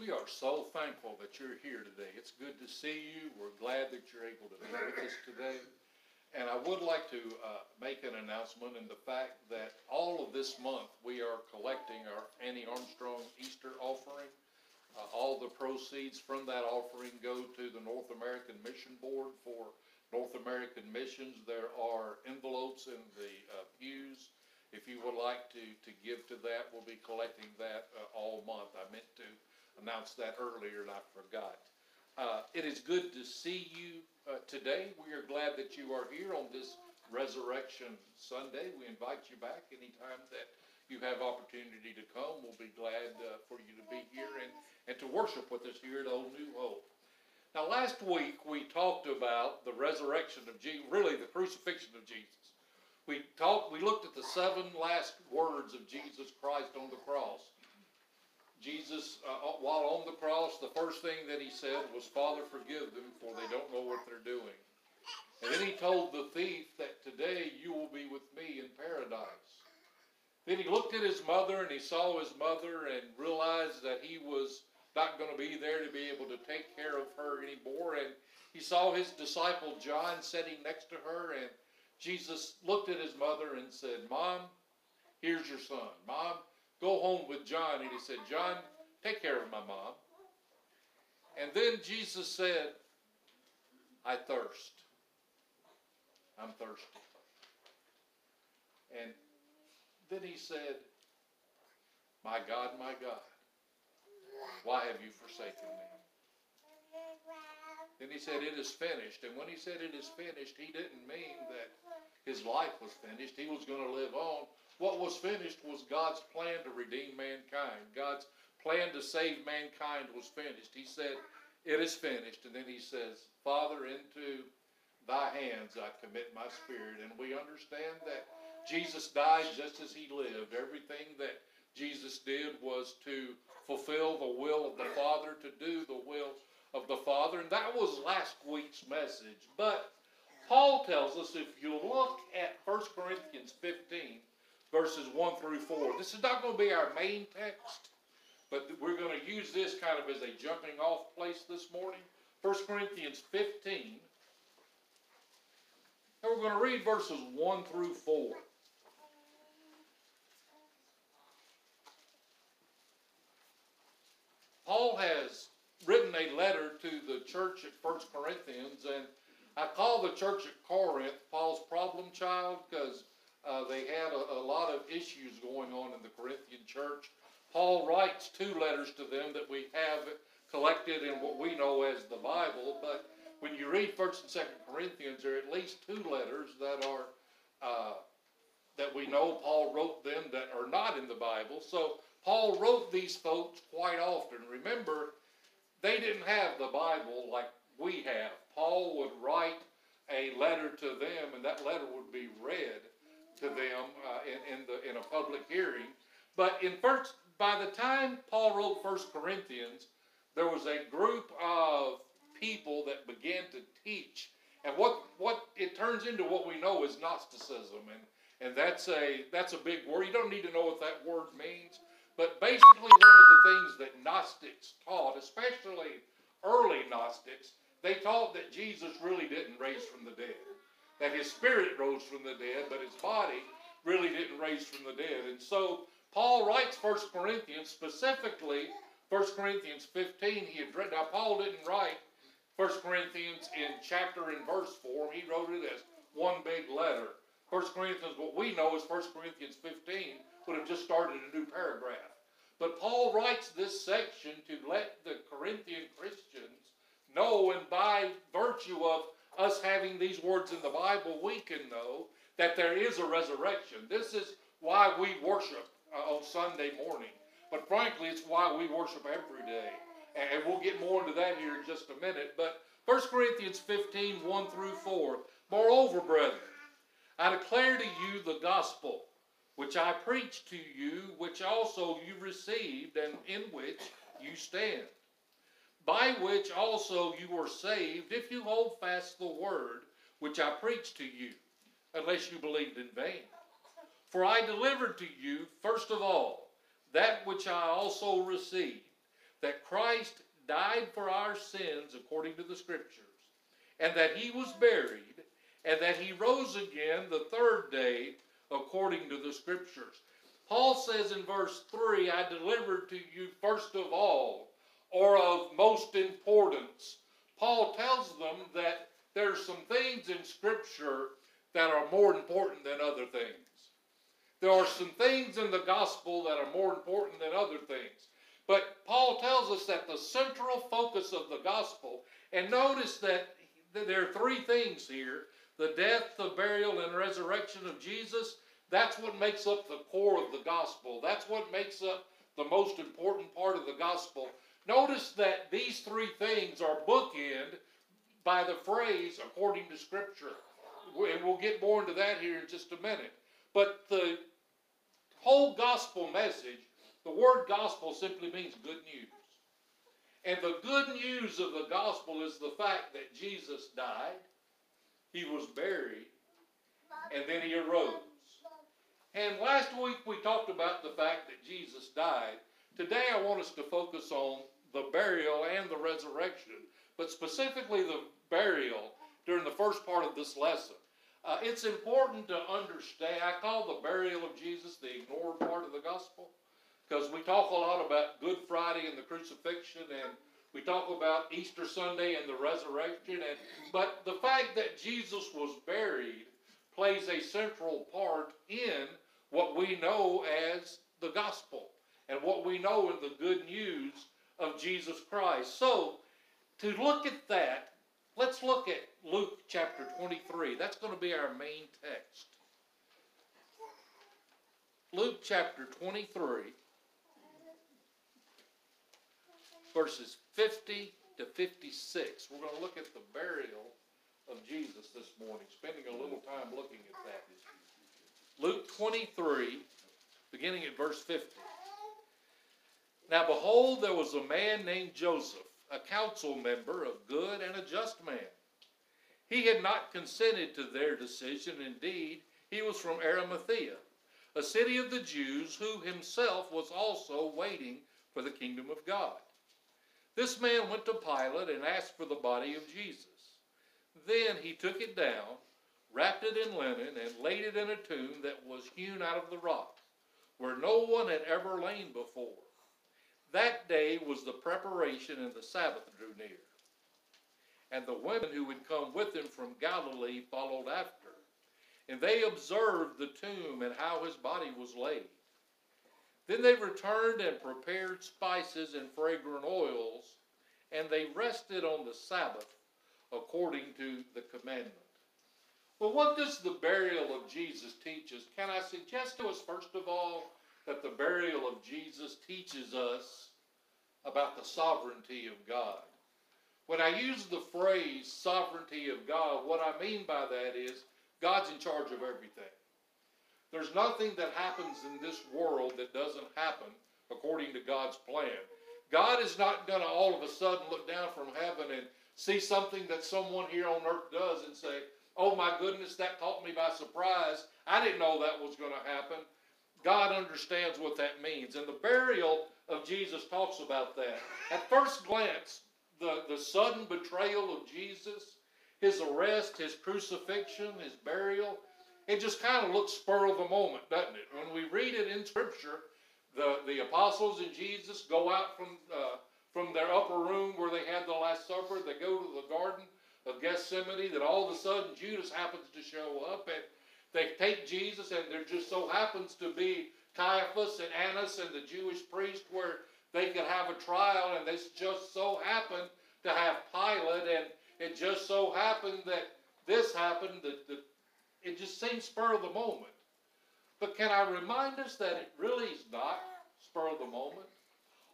We are so thankful that you're here today. It's good to see you. We're glad that you're able to be with us today. And I would like to uh, make an announcement in the fact that all of this month we are collecting our Annie Armstrong Easter offering. Uh, all the proceeds from that offering go to the North American Mission Board for North American missions. There are envelopes in the uh, pews. If you would like to, to give to that, we'll be collecting that uh, all month. I meant to announced that earlier and I forgot. Uh, it is good to see you uh, today. We are glad that you are here on this Resurrection Sunday. We invite you back anytime that you have opportunity to come. We'll be glad uh, for you to be here and, and to worship with us here at Old New Hope. Now, last week we talked about the resurrection of Jesus, really the crucifixion of Jesus. We talked, we looked at the seven last words of Jesus Christ on the cross. Jesus, uh, while on the cross, the first thing that he said was, Father, forgive them, for they don't know what they're doing. And then he told the thief that today you will be with me in paradise. Then he looked at his mother and he saw his mother and realized that he was not going to be there to be able to take care of her anymore. And he saw his disciple John sitting next to her. And Jesus looked at his mother and said, Mom, here's your son. Mom, go home with John. And he said, John, take care of my mom. And then Jesus said, I thirst. I'm thirsty. And then he said, My God, my God, why have you forsaken me? Then he said, It is finished. And when he said it is finished, he didn't mean that his life was finished. He was going to live on. What was finished was God's plan to redeem mankind. God's plan to save mankind was finished. He said, It is finished. And then he says, Father, into thy hands I commit my spirit. And we understand that Jesus died just as he lived. Everything that Jesus did was to fulfill the will of the Father, to do the will of the Father. And that was last week's message. But Paul tells us if you look at 1 Corinthians 15, verses 1 through 4. This is not going to be our main text, but we're going to use this kind of as a jumping off place this morning. 1 Corinthians 15. And we're going to read verses 1 through 4. Paul has written a letter to the church at 1 Corinthians, and I call the church at Corinth Paul's problem child because uh, they had a, a, lot of issues going on in the Corinthian church. Paul writes two letters to them that we have collected in what we know as the Bible, but when you read First and Second Corinthians, there are at least two letters that are uh, that we know Paul wrote them that are not in the Bible. So Paul wrote these folks quite often. Remember, they didn't have the Bible like we have. Paul would write a letter to them, and that letter would be read to them uh, in, in, the, in a public hearing. But in first, by the time Paul wrote First Corinthians, there was a group of people that began to teach. And what, what it turns into what we know is Gnosticism. And, and that's, a, that's a big word. You don't need to know what that word means. But basically, one of the things that Gnostics taught, especially early Gnostics, they taught that Jesus really didn't raise from the dead that his spirit rose from the dead, but his body really didn't raise from the dead. And so Paul writes 1 Corinthians specifically, 1 Corinthians 15, he had written. Now, Paul didn't write 1 Corinthians in chapter and verse form. He wrote it as one big letter. 1 Corinthians, what we know is 1 Corinthians 15 would have just started a new paragraph. But Paul writes this section to let the Corinthian Christians know, and by virtue of us having these words in the Bible, we can know that there is a resurrection. This is why we worship uh, on Sunday morning. But frankly, it's why we worship every day. And we'll get more into that here in just a minute. But 1 Corinthians 15, 1 through 4. Moreover, brethren, I declare to you the gospel which I preached to you, which also you received, and in which you stand by which also you were saved, if you hold fast the word which I preached to you, unless you believed in vain. For I delivered to you, first of all, that which I also received, that Christ died for our sins according to the Scriptures, and that he was buried, and that he rose again the third day according to the Scriptures. Paul says in verse 3 I delivered to you first of all, or of most importance. Paul tells them that there's some things in Scripture that are more important than other things. There are some things in the gospel that are more important than other things. But Paul tells us that the central focus of the gospel, and notice that there are three things here the death, the burial, and resurrection of Jesus. That's what makes up the core of the gospel. That's what makes up the most important part of the gospel. Notice that these three things are bookend by the phrase according to Scripture. And we'll get more into that here in just a minute. But the whole gospel message, the word gospel simply means good news. And the good news of the gospel is the fact that Jesus died, he was buried, and then he arose. And last week we talked about the fact that Jesus died. Today I want us to focus on the burial and the resurrection, but specifically the burial during the first part of this lesson. Uh, it's important to understand. I call the burial of Jesus the ignored part of the gospel because we talk a lot about Good Friday and the crucifixion, and we talk about Easter Sunday and the resurrection. And but the fact that Jesus was buried plays a central part in what we know as the gospel and what we know in the good news of Jesus Christ. So, to look at that, Let's look at Luke chapter 23. That's going to be our main text. Luke chapter 23, verses 50 to 56. We're going to look at the burial of Jesus this morning, spending a little time looking at that. Luke 23, beginning at verse 50. Now behold, there was a man named Joseph a council member, a good and a just man. He had not consented to their decision. Indeed, he was from Arimathea, a city of the Jews, who himself was also waiting for the kingdom of God. This man went to Pilate and asked for the body of Jesus. Then he took it down, wrapped it in linen, and laid it in a tomb that was hewn out of the rock, where no one had ever lain before. That day was the preparation, and the Sabbath drew near. And the women who had come with him from Galilee followed after. And they observed the tomb and how his body was laid. Then they returned and prepared spices and fragrant oils, and they rested on the Sabbath according to the commandment. Well, what does the burial of Jesus teach us? Can I suggest to us, first of all, that the burial of Jesus teaches us about the sovereignty of God. When I use the phrase sovereignty of God, what I mean by that is God's in charge of everything. There's nothing that happens in this world that doesn't happen according to God's plan. God is not going to all of a sudden look down from heaven and see something that someone here on earth does and say, Oh my goodness, that caught me by surprise. I didn't know that was going to happen. God understands what that means. And the burial of Jesus talks about that. At first glance, the, the sudden betrayal of Jesus, his arrest, his crucifixion, his burial, it just kind of looks spur of the moment, doesn't it? When we read it in Scripture, the, the apostles and Jesus go out from, uh, from their upper room where they had the Last Supper. They go to the Garden of Gethsemane. That all of a sudden Judas happens to show up and they take Jesus, and there just so happens to be Caiaphas and Annas and the Jewish priest where they could have a trial, and this just so happened to have Pilate, and it just so happened that this happened. That, it just seems spur of the moment. But can I remind us that it really is not spur of the moment?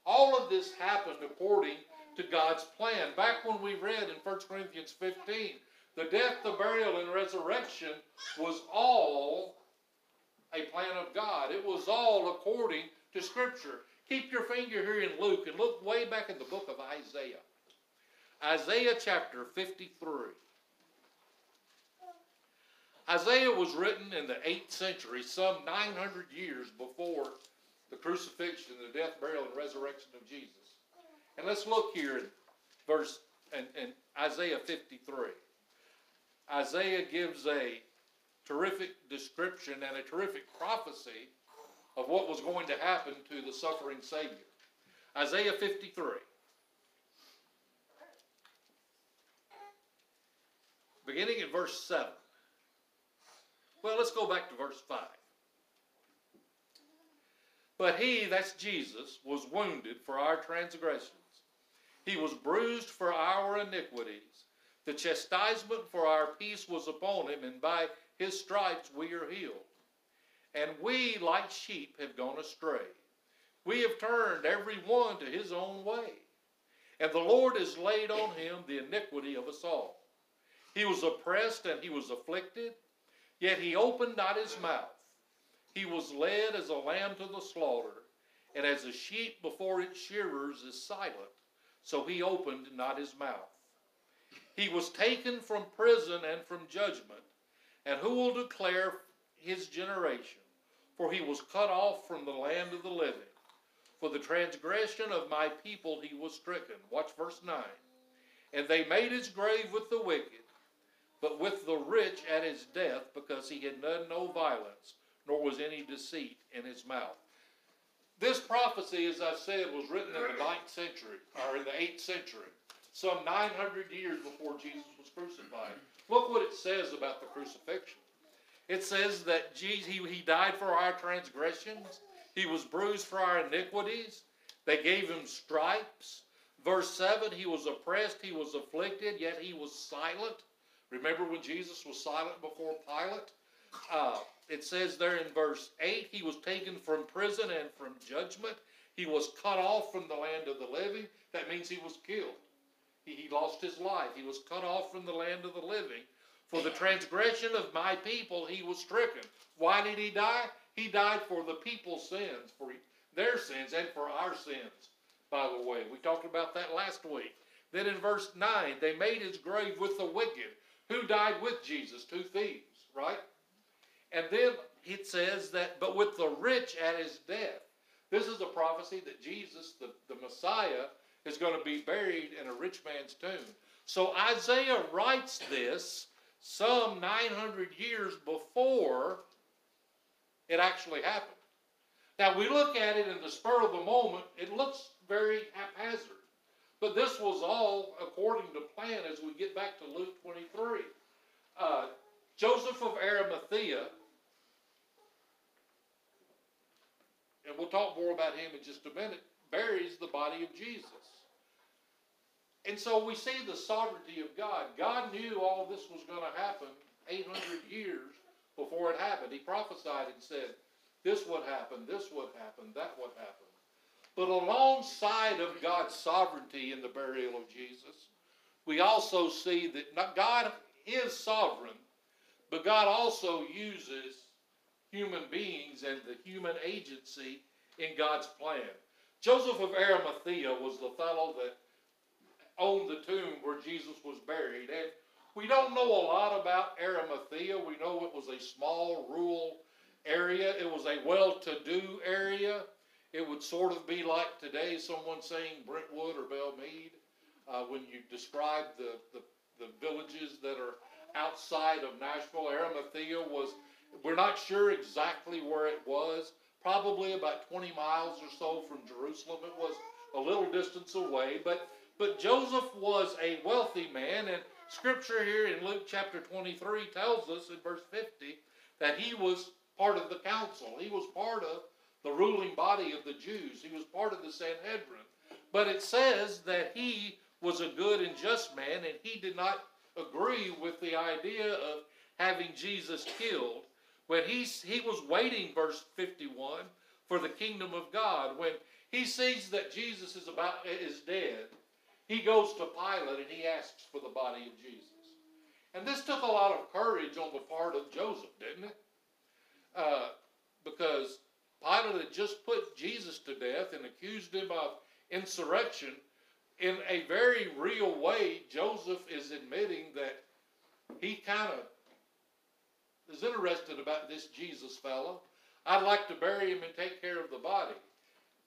All of this happened according to God's plan. Back when we read in 1 Corinthians 15 the death, the burial, and resurrection was all a plan of God. It was all according to Scripture. Keep your finger here in Luke and look way back in the book of Isaiah. Isaiah chapter 53. Isaiah was written in the 8th century, some 900 years before the crucifixion, the death, burial, and resurrection of Jesus. And let's look here in verse and Isaiah 53. Isaiah gives a terrific description and a terrific prophecy of what was going to happen to the suffering Savior. Isaiah 53. Beginning in verse 7. Well, let's go back to verse 5. But he, that's Jesus, was wounded for our transgressions. He was bruised for our iniquities. The chastisement for our peace was upon him, and by his stripes we are healed. And we, like sheep, have gone astray. We have turned every one to his own way. And the Lord has laid on him the iniquity of us all. He was oppressed and he was afflicted, yet he opened not his mouth. He was led as a lamb to the slaughter, and as a sheep before its shearers is silent, so he opened not his mouth. He was taken from prison and from judgment. And who will declare his generation? For he was cut off from the land of the living. For the transgression of my people he was stricken. Watch verse 9. And they made his grave with the wicked, but with the rich at his death, because he had done no violence, nor was any deceit in his mouth. This prophecy, as I said, was written in the ninth century, or in the 8th century, some 900 years before Jesus was crucified. Look what it says about the crucifixion. It says that Jesus, he, he died for our transgressions, he was bruised for our iniquities, they gave him stripes. Verse 7 He was oppressed, he was afflicted, yet he was silent. Remember when Jesus was silent before Pilate? Uh, it says there in verse 8 He was taken from prison and from judgment. He was cut off from the land of the living. That means he was killed. He, lost his life. He was cut off from the land of the living. For the transgression of my people he was stricken. Why did he die? He died for the people's sins, for their sins, and for our sins, by the way. We talked about that last week. Then in verse 9, they made his grave with the wicked. Who died with Jesus? Two thieves, right? And then it says that, but with the rich at his death. This is a prophecy that Jesus, the, the Messiah, is going to be buried in a rich man's tomb. So Isaiah writes this some 900 years before it actually happened. Now we look at it in the spur of the moment, it looks very haphazard. But this was all according to plan as we get back to Luke 23. Uh, Joseph of Arimathea, and we'll talk more about him in just a minute, buries the body of Jesus. And so we see the sovereignty of God. God knew all this was going to happen 800 years before it happened. He prophesied and said, This would happen, this would happen, that would happen. But alongside of God's sovereignty in the burial of Jesus, we also see that God is sovereign, but God also uses human beings and the human agency in God's plan. Joseph of Arimathea was the fellow that owned the tomb where Jesus was buried. And we don't know a lot about Arimathea. We know it was a small rural area. It was a well-to-do area. It would sort of be like today someone saying Brentwood or Belle Meade uh, when you describe the, the, the villages that are outside of Nashville. Arimathea was, we're not sure exactly where it was, probably about 20 miles or so from Jerusalem. It was a little distance away, but but Joseph was a wealthy man, and scripture here in Luke chapter 23 tells us in verse 50 that he was part of the council. He was part of the ruling body of the Jews. He was part of the Sanhedrin. But it says that he was a good and just man, and he did not agree with the idea of having Jesus killed. When he, he was waiting, verse 51, for the kingdom of God, when he sees that Jesus is about is dead, he goes to Pilate and he asks for the body of Jesus. And this took a lot of courage on the part of Joseph, didn't it? Uh, because Pilate had just put Jesus to death and accused him of insurrection. In a very real way, Joseph is admitting that he kind of is interested about this Jesus fellow. I'd like to bury him and take care of the body.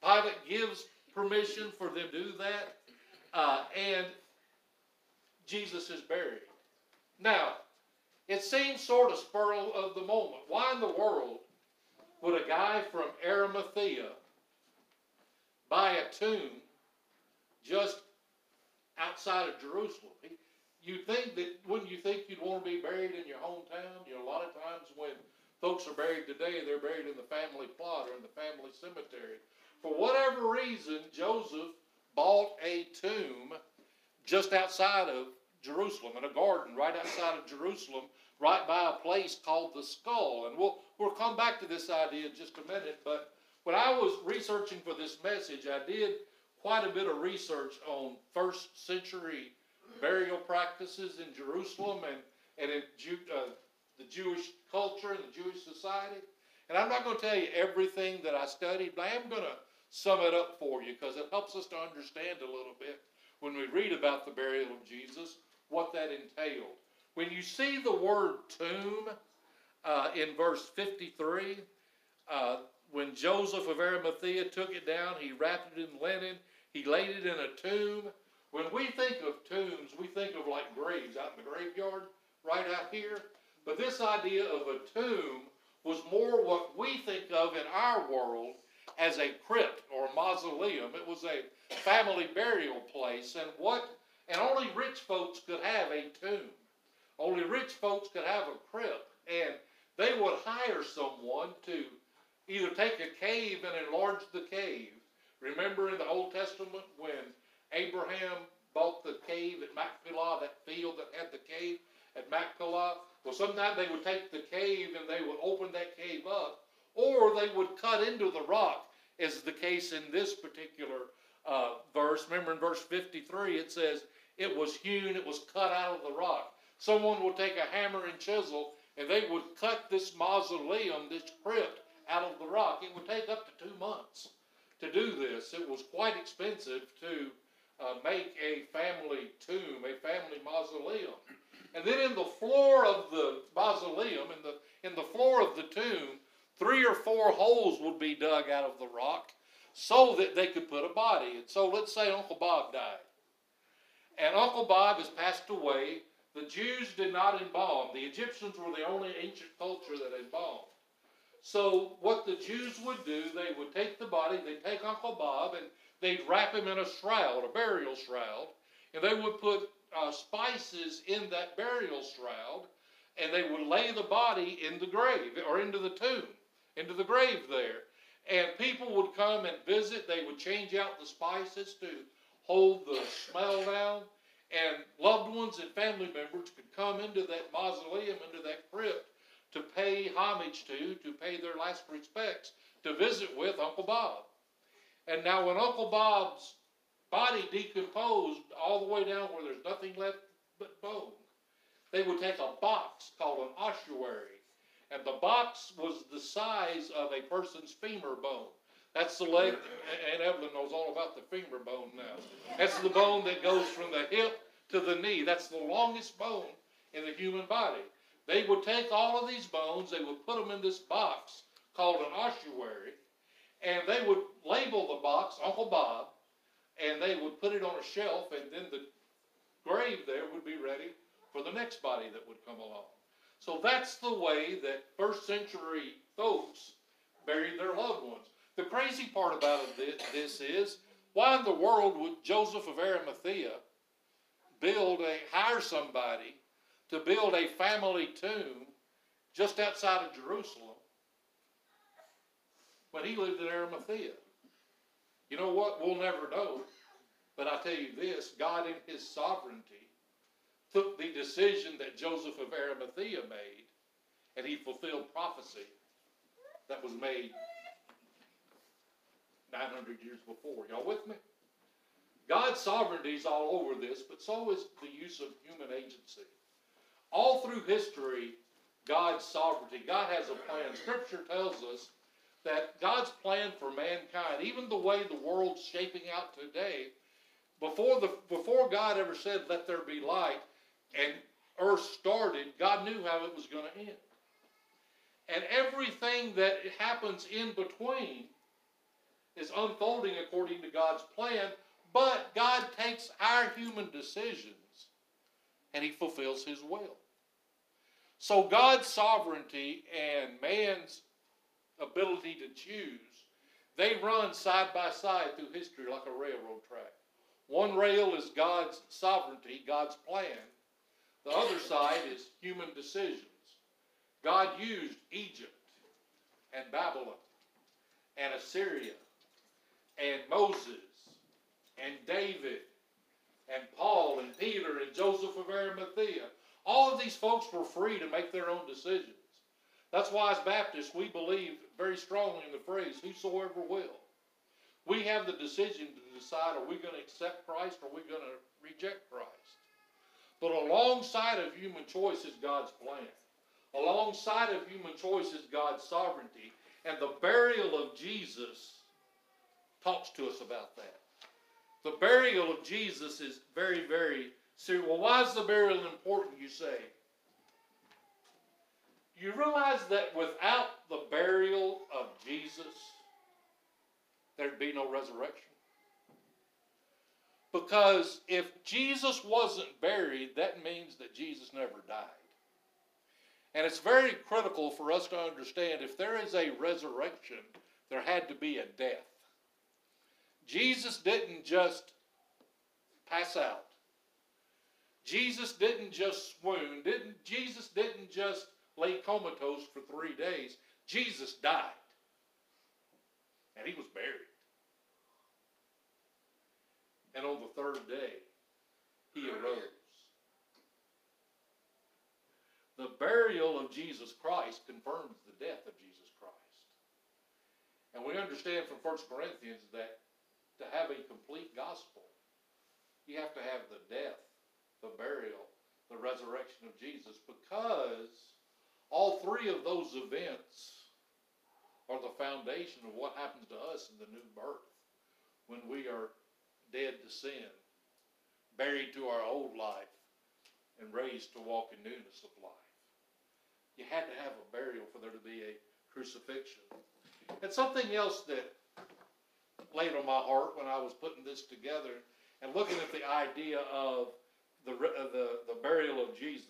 Pilate gives permission for them to do that. Uh, and Jesus is buried. Now, it seems sort of spur of the moment. Why in the world would a guy from Arimathea buy a tomb just outside of Jerusalem? You think that, wouldn't you think you'd want to be buried in your hometown? You know, a lot of times when folks are buried today, they're buried in the family plot or in the family cemetery. For whatever reason, Joseph bought a tomb just outside of Jerusalem, in a garden right outside of Jerusalem, right by a place called the Skull. And we'll, we'll come back to this idea in just a minute. But when I was researching for this message, I did quite a bit of research on first century burial practices in Jerusalem and, and in uh, the Jewish culture and the Jewish society. And I'm not going to tell you everything that I studied, but I am going to sum it up for you because it helps us to understand a little bit when we read about the burial of Jesus what that entailed. When you see the word tomb uh, in verse 53, uh, when Joseph of Arimathea took it down, he wrapped it in linen, he laid it in a tomb. When we think of tombs, we think of like graves out in the graveyard, right out here. But this idea of a tomb was more what we think of in our world as a crypt or a mausoleum. It was a family burial place, and what and only rich folks could have a tomb. Only rich folks could have a crypt, and they would hire someone to either take a cave and enlarge the cave. Remember in the Old Testament when Abraham bought the cave at Machpelah, that field that had the cave at Machpelah? Well, sometimes they would take the cave and they would open that cave up, or they would cut into the rock, as the case in this particular uh, verse. Remember in verse 53, it says, It was hewn, it was cut out of the rock. Someone would take a hammer and chisel and they would cut this mausoleum, this crypt, out of the rock. It would take up to two months to do this. It was quite expensive to uh, make a family tomb, a family mausoleum. And then in the floor of the mausoleum, in the, in the floor of the tomb, three or four holes would be dug out of the rock so that they could put a body. And so let's say Uncle Bob died. And Uncle Bob has passed away. The Jews did not embalm. The Egyptians were the only ancient culture that embalmed. So what the Jews would do, they would take the body, they'd take Uncle Bob, and they'd wrap him in a shroud, a burial shroud, and they would put uh, spices in that burial shroud, and they would lay the body in the grave or into the tomb, into the grave there. And people would come and visit. They would change out the spices to hold the smell down. And loved ones and family members could come into that mausoleum, into that crypt, to pay homage to, to pay their last respects, to visit with Uncle Bob. And now, when Uncle Bob's body decomposed all the way down where there's nothing left but bone, they would take a box called an ossuary, and the box was the size of a person's femur bone. That's the leg, and Evelyn knows all about the femur bone now. That's the bone that goes from the hip to the knee. That's the longest bone in the human body. They would take all of these bones, they would put them in this box called an ossuary, and they would label the box Uncle Bob, and they would put it on a shelf, and then the grave there would be ready for the next body that would come along. So that's the way that first century folks buried their loved ones. The crazy part about this is why in the world would Joseph of Arimathea build a hire somebody to build a family tomb just outside of Jerusalem when he lived in Arimathea? You know what? We'll never know. But I tell you this God, in his sovereignty, took the decision that Joseph of Arimathea made, and he fulfilled prophecy that was made 900 years before. Y'all with me? God's sovereignty is all over this, but so is the use of human agency. All through history, God's sovereignty, God has a plan. Scripture tells us that God's plan for mankind, even the way the world's shaping out today, before, the, before God ever said, let there be light, and earth started, God knew how it was going to end. And everything that happens in between is unfolding according to God's plan, but God takes our human decisions and He fulfills His will. So God's sovereignty and man's ability to choose, they run side by side through history like a railroad track. One rail is God's sovereignty, God's plan. The other side is human decisions. God used Egypt and Babylon and Assyria and Moses and David and Paul and Peter and Joseph of Arimathea. All of these folks were free to make their own decisions. That's why, as Baptists, we believe very strongly in the phrase, whosoever will. We have the decision to decide are we going to accept Christ or are we going to reject Christ. But alongside of human choice is God's plan. Alongside of human choice is God's sovereignty. And the burial of Jesus talks to us about that. The burial of Jesus is very, very serious. Well, why is the burial important, you say? You realize that without the burial of Jesus, there'd be no resurrection? Because if Jesus wasn't buried, that means that Jesus never died. And it's very critical for us to understand if there is a resurrection, there had to be a death. Jesus didn't just pass out. Jesus didn't just swoon. Didn't Jesus didn't just lay comatose for 3 days. Jesus died. And he was buried. And on the third day, he arose. The burial of Jesus Christ confirms the death of Jesus Christ. And we understand from 1 Corinthians that to have a complete gospel, you have to have the death, the burial, the resurrection of Jesus, because all three of those events are the foundation of what happens to us in the new birth when we are dead to sin, buried to our old life, and raised to walk in newness of life. You had to have a burial for there to be a crucifixion. And something else that laid on my heart when I was putting this together and looking at the idea of the, the, the burial of Jesus.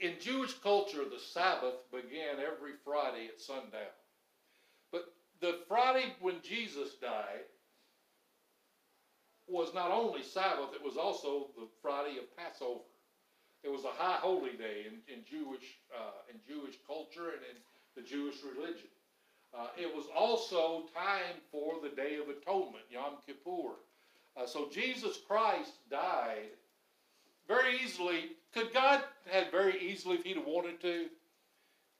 In Jewish culture, the Sabbath began every Friday at sundown. But the Friday when Jesus died was not only Sabbath, it was also the Friday of Passover. It was a high holy day in, in Jewish uh, in Jewish culture and in the Jewish religion. Uh, it was also time for the Day of Atonement, Yom Kippur. Uh, so Jesus Christ died very easily. Could God have very easily, if He'd have wanted to,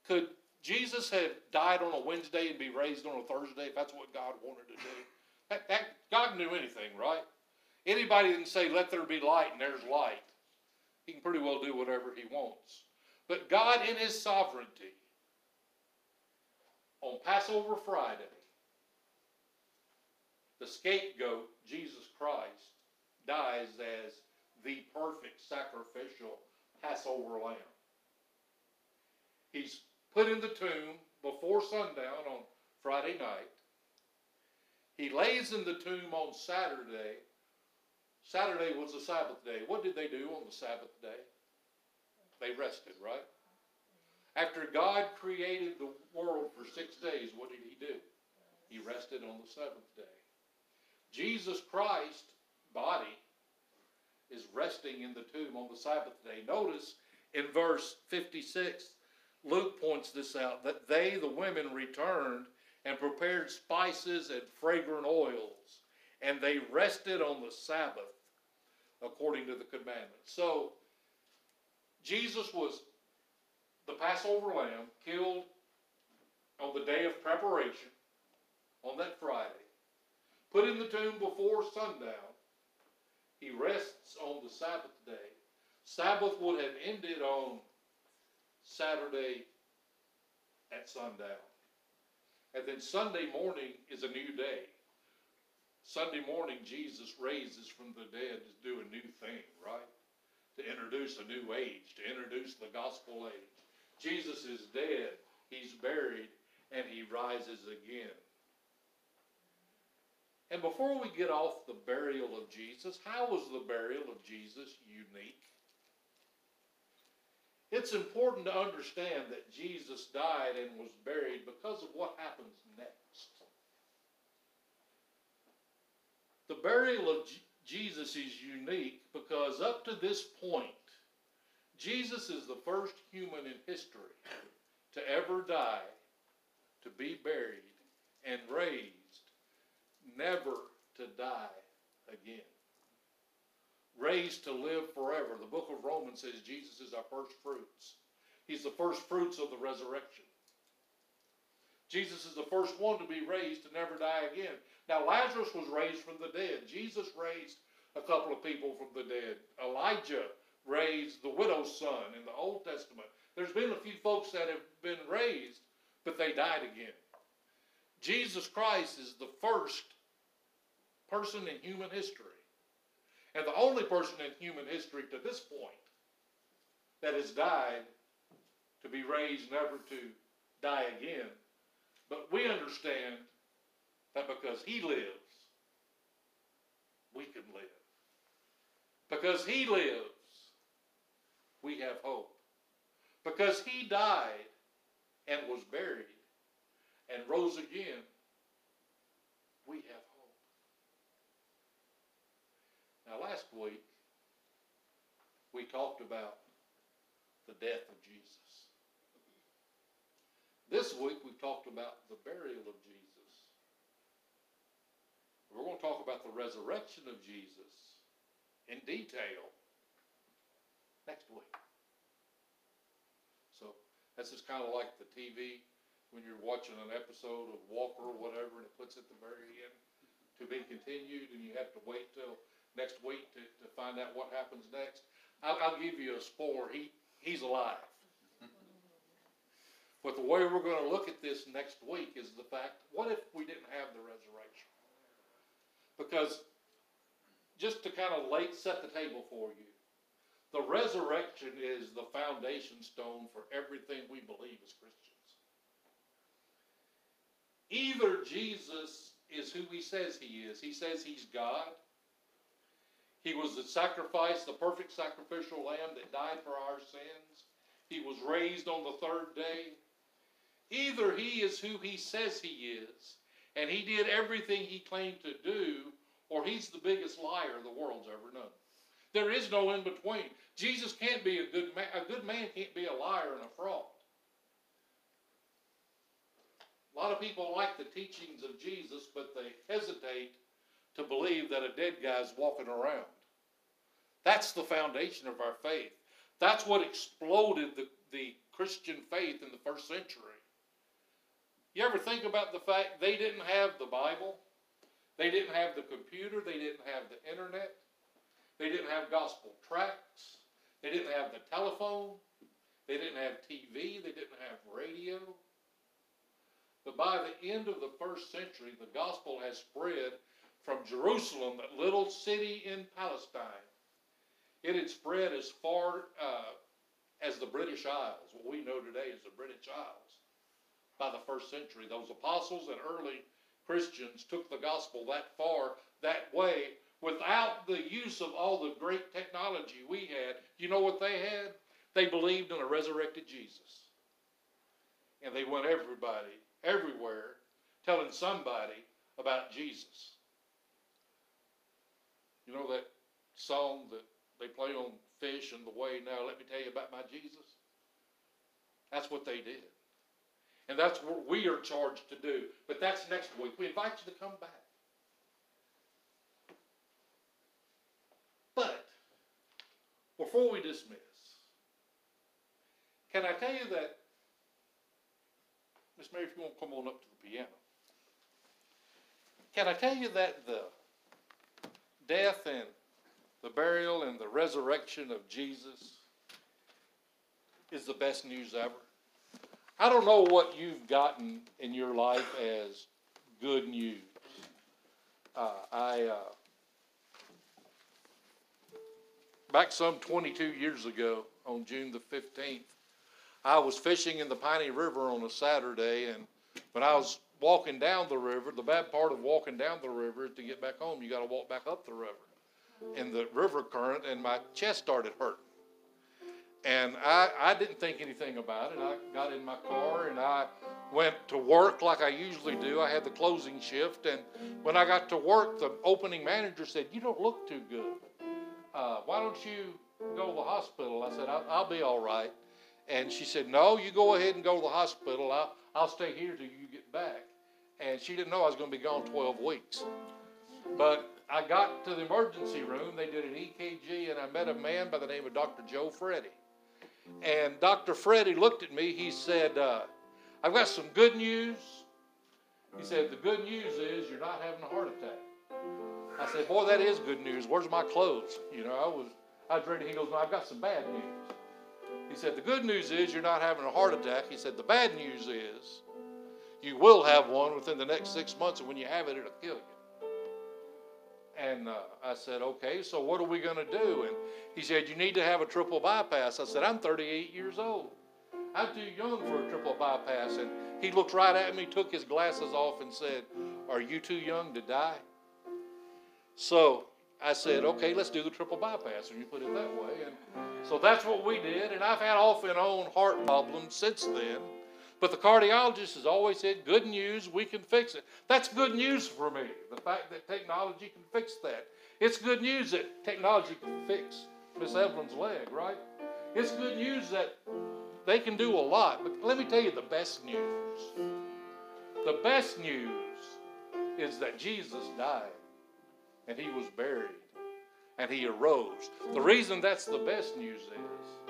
could Jesus have died on a Wednesday and be raised on a Thursday if that's what God wanted to do? That, that, God knew anything, right? Anybody can say, let there be light, and there's light. He can pretty well do whatever He wants. But God, in His sovereignty, on Passover Friday, the scapegoat, Jesus Christ, dies as the perfect sacrificial Passover lamb. He's put in the tomb before sundown on Friday night. He lays in the tomb on Saturday. Saturday was the Sabbath day. What did they do on the Sabbath day? They rested, right? After God created the world for six days, what did he do? He rested on the seventh day. Jesus Christ, body, is resting in the tomb on the Sabbath day. Notice in verse 56, Luke points this out that they, the women, returned and prepared spices and fragrant oils, and they rested on the Sabbath according to the commandment. So, Jesus was the Passover lamb killed on the day of preparation, on that Friday, put in the tomb before sundown. He rests on the Sabbath day. Sabbath would have ended on Saturday at sundown. And then Sunday morning is a new day. Sunday morning, Jesus raises from the dead to do a new thing, right? To introduce a new age, to introduce the gospel age. Jesus is dead, he's buried, and he rises again. And before we get off the burial of Jesus, how was the burial of Jesus unique? It's important to understand that Jesus died and was buried because of what happens next. The burial of Jesus is unique because up to this point, Jesus is the first human in history to ever die, to be buried, and raised, never to die again. Raised to live forever. The book of Romans says Jesus is our first fruits. He's the first fruits of the resurrection. Jesus is the first one to be raised to never die again. Now, Lazarus was raised from the dead. Jesus raised a couple of people from the dead. Elijah raised the widow's son in the Old Testament. There's been a few folks that have been raised, but they died again. Jesus Christ is the first person in human history, and the only person in human history to this point that has died to be raised never to die again. But we understand that because he lives, we can live. Because he lives, we have hope. Because he died and was buried and rose again, we have hope. Now, last week, we talked about the death of Jesus. This week, we've talked about the burial of Jesus. We're going to talk about the resurrection of Jesus in detail next week. So this is kind of like the TV when you're watching an episode of Walker or whatever, and it puts at the very end to be continued, and you have to wait till next week to, to find out what happens next. I'll, I'll give you a spore. He he's alive. But the way we're going to look at this next week is the fact: what if we didn't have the resurrection? Because just to kind of late set the table for you, the resurrection is the foundation stone for everything we believe as Christians. Either Jesus is who he says he is. He says he's God. He was the sacrifice, the perfect sacrificial lamb that died for our sins. He was raised on the third day. Either he is who he says he is, and he did everything he claimed to do, or he's the biggest liar the world's ever known. There is no in between. Jesus can't be a good man. A good man can't be a liar and a fraud. A lot of people like the teachings of Jesus, but they hesitate to believe that a dead guy's walking around. That's the foundation of our faith. That's what exploded the, the Christian faith in the first century. You ever think about the fact they didn't have the Bible? They didn't have the computer. They didn't have the internet. They didn't have gospel tracts. They didn't have the telephone. They didn't have TV. They didn't have radio. But by the end of the first century, the gospel has spread from Jerusalem, that little city in Palestine. It had spread as far uh, as the British Isles, what we know today as the British Isles, by the first century. Those apostles and early Christians took the gospel that far, that way, without the use of all the great technology we had. You know what they had? They believed in a resurrected Jesus. And they went everybody, everywhere, telling somebody about Jesus. You know that song that they play on Fish and the Way now, let me tell you about my Jesus? That's what they did. And that's what we are charged to do. But that's next week. We invite you to come back. But before we dismiss, can I tell you that, Miss Mary, if you want to come on up to the piano, can I tell you that the death and the burial and the resurrection of Jesus is the best news ever? I don't know what you've gotten in your life as good news. Uh, I uh, back some 22 years ago on June the 15th, I was fishing in the Piney River on a Saturday, and when I was walking down the river. The bad part of walking down the river is to get back home, you got to walk back up the river in the river current, and my chest started hurting. And I, I didn't think anything about it. I got in my car and I went to work like I usually do. I had the closing shift, and when I got to work, the opening manager said, "You don't look too good. Uh, why don't you go to the hospital?" I said, "I'll, I'll be all right." And she said, "No, you go ahead and go to the hospital. I'll, I'll stay here till you get back." And she didn't know I was going to be gone 12 weeks. But I got to the emergency room. They did an EKG, and I met a man by the name of Dr. Joe Freddy. And Dr. Freddy looked at me. He said, uh, I've got some good news. He said, The good news is you're not having a heart attack. I said, Boy, that is good news. Where's my clothes? You know, I was, I was ready. He goes, No, I've got some bad news. He said, The good news is you're not having a heart attack. He said, The bad news is you will have one within the next six months, and when you have it, it'll kill you. And uh, I said, okay, so what are we going to do? And he said, you need to have a triple bypass. I said, I'm 38 years old. I'm too young for a triple bypass. And he looked right at me, took his glasses off, and said, Are you too young to die? So I said, Okay, let's do the triple bypass. And you put it that way. And so that's what we did. And I've had off and on heart problems since then. But the cardiologist has always said, good news, we can fix it. That's good news for me, the fact that technology can fix that. It's good news that technology can fix Miss Evelyn's leg, right? It's good news that they can do a lot. But let me tell you the best news. The best news is that Jesus died and he was buried and he arose. The reason that's the best news is,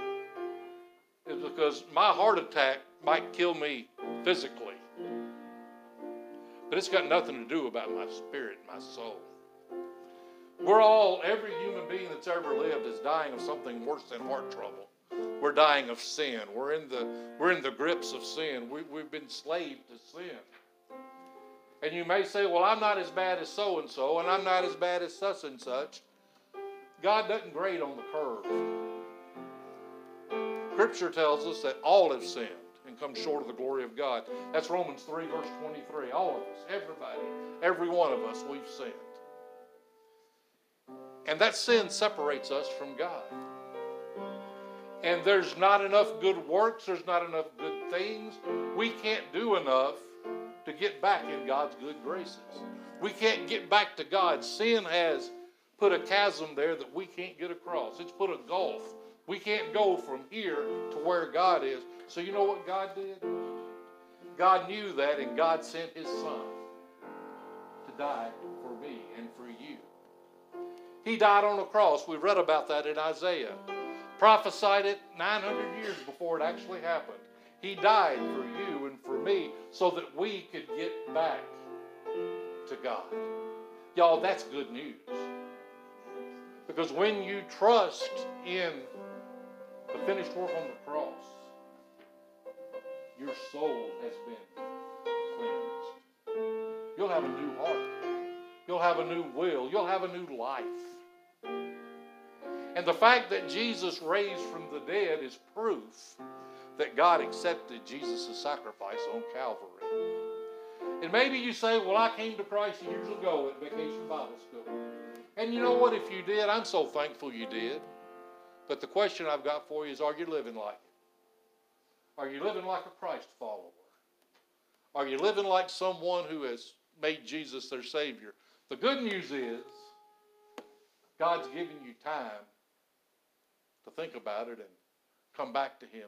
is because my heart attack might kill me physically, but it's got nothing to do about my spirit, my soul. We're all, every human being that's ever lived is dying of something worse than heart trouble. We're dying of sin. We're in the, we're in the grips of sin. We, we've been slaved to sin. And you may say, well, I'm not as bad as so and so, and I'm not as bad as such and such. God doesn't grade on the curve. Scripture tells us that all have sinned and come short of the glory of God. That's Romans 3, verse 23. All of us, everybody, every one of us, we've sinned. And that sin separates us from God. And there's not enough good works, there's not enough good things. We can't do enough to get back in God's good graces. We can't get back to God. Sin has put a chasm there that we can't get across. It's put a gulf. We can't go from here to where God is. So, you know what God did? God knew that, and God sent His Son to die for me and for you. He died on a cross. We read about that in Isaiah. Prophesied it 900 years before it actually happened. He died for you and for me so that we could get back to God. Y'all, that's good news. Because when you trust in the finished work on the cross, your soul has been cleansed. You'll have a new heart. You'll have a new will. You'll have a new life. And the fact that Jesus raised from the dead is proof that God accepted Jesus' sacrifice on Calvary. And maybe you say, Well, I came to Christ years ago at Vacation Bible School. And you know what? If you did, I'm so thankful you did. But the question I've got for you is Are you living like it? Are you living like a Christ follower? Are you living like someone who has made Jesus their Savior? The good news is God's giving you time to think about it and come back to Him